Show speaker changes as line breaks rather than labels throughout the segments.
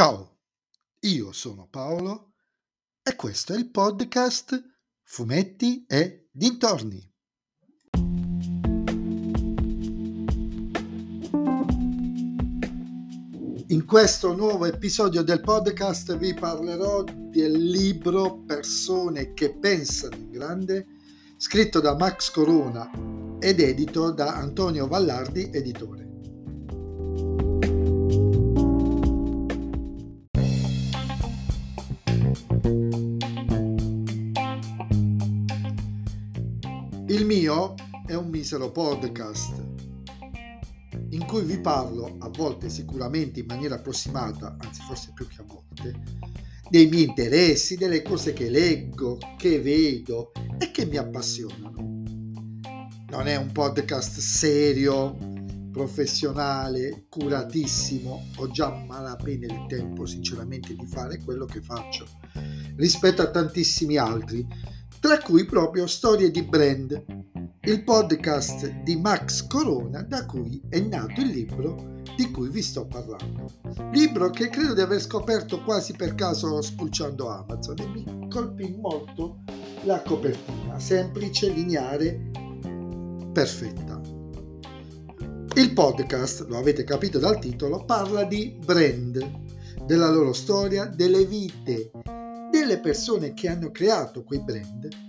Ciao, io sono Paolo e questo è il podcast Fumetti e Dintorni. In questo nuovo episodio del podcast vi parlerò del libro Persone che pensano in grande, scritto da Max Corona ed edito da Antonio Vallardi, editore. È un misero podcast in cui vi parlo, a volte sicuramente in maniera approssimata, anzi forse più che a volte, dei miei interessi, delle cose che leggo, che vedo e che mi appassionano. Non è un podcast serio, professionale, curatissimo, ho già malapena il tempo sinceramente di fare quello che faccio rispetto a tantissimi altri, tra cui proprio Storie di Brand, il podcast di Max Corona da cui è nato il libro di cui vi sto parlando. Libro che credo di aver scoperto quasi per caso spulciando Amazon e mi colpì molto la copertina, semplice, lineare, perfetta. Il podcast, lo avete capito dal titolo, parla di brand, della loro storia, delle vite, delle persone che hanno creato quei brand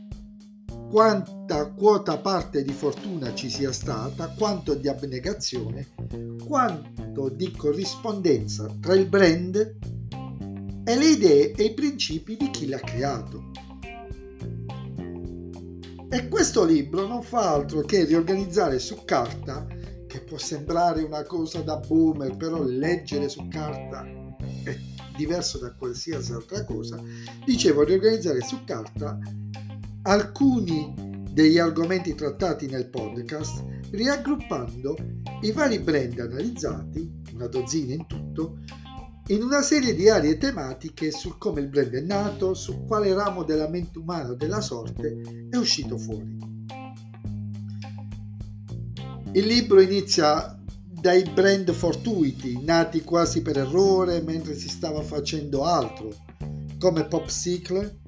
quanta quota parte di fortuna ci sia stata, quanto di abnegazione, quanto di corrispondenza tra il brand e le idee e i principi di chi l'ha creato. E questo libro non fa altro che riorganizzare su carta, che può sembrare una cosa da boomer, però leggere su carta è diverso da qualsiasi altra cosa, dicevo riorganizzare su carta alcuni degli argomenti trattati nel podcast, raggruppando i vari brand analizzati, una dozzina in tutto, in una serie di aree tematiche su come il brand è nato, su quale ramo della mente umana o della sorte è uscito fuori. Il libro inizia dai brand fortuiti, nati quasi per errore mentre si stava facendo altro, come Popsicle,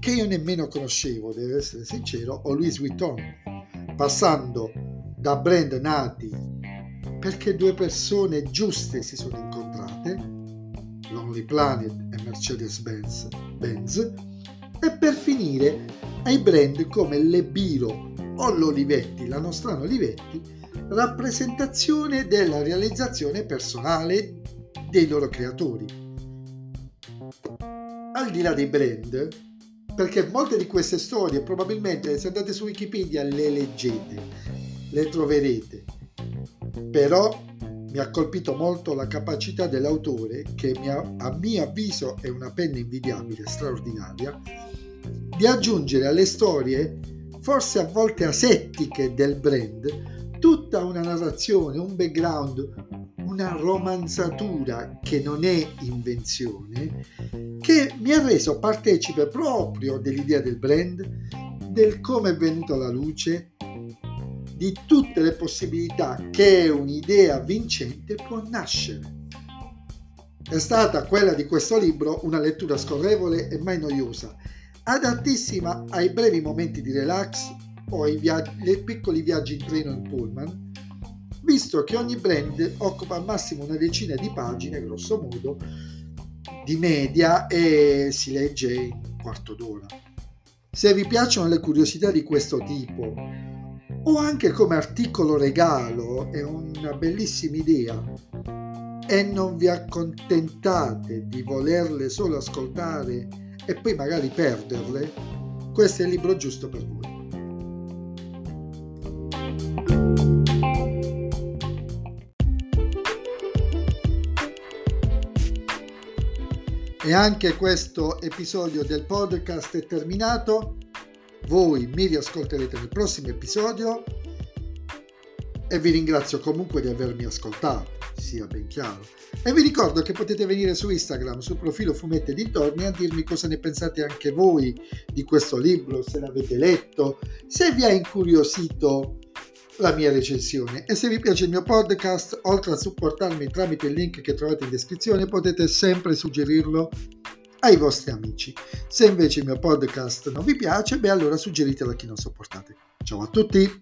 che io nemmeno conoscevo, devo essere sincero, o Louis Vuitton, passando da brand nati perché due persone giuste si sono incontrate, Lonely Planet e Mercedes-Benz, Benz, e per finire ai brand come le Biro o l'Olivetti, la Nostrano Olivetti, rappresentazione della realizzazione personale dei loro creatori. Al di là dei brand, perché molte di queste storie probabilmente se andate su Wikipedia le leggete, le troverete. Però mi ha colpito molto la capacità dell'autore, che a mio avviso è una penna invidiabile, straordinaria, di aggiungere alle storie, forse a volte asettiche del brand, tutta una narrazione, un background, una romanzatura che non è invenzione, che mi ha reso partecipe proprio dell'idea del brand, del come è venuto alla luce, di tutte le possibilità che un'idea vincente può nascere. È stata quella di questo libro una lettura scorrevole e mai noiosa, adattissima ai brevi momenti di relax o ai, ai piccoli viaggi in treno in pullman, visto che ogni brand occupa al massimo una decina di pagine, grosso modo, di media e si legge in un quarto d'ora. Se vi piacciono le curiosità di questo tipo, o anche come articolo regalo, è una bellissima idea, e non vi accontentate di volerle solo ascoltare e poi magari perderle, questo è il libro giusto per voi. E anche questo episodio del podcast è terminato. Voi mi riascolterete nel prossimo episodio e vi ringrazio comunque di avermi ascoltato, sia ben chiaro. E vi ricordo che potete venire su Instagram, sul profilo Fumette Dintorni, a dirmi cosa ne pensate anche voi di questo libro, se l'avete letto, se vi ha incuriosito la mia recensione e se vi piace il mio podcast, oltre a supportarmi tramite il link che trovate in descrizione, potete sempre suggerirlo ai vostri amici. Se invece il mio podcast non vi piace, beh allora suggeritelo a chi non sopportate. Ciao a tutti!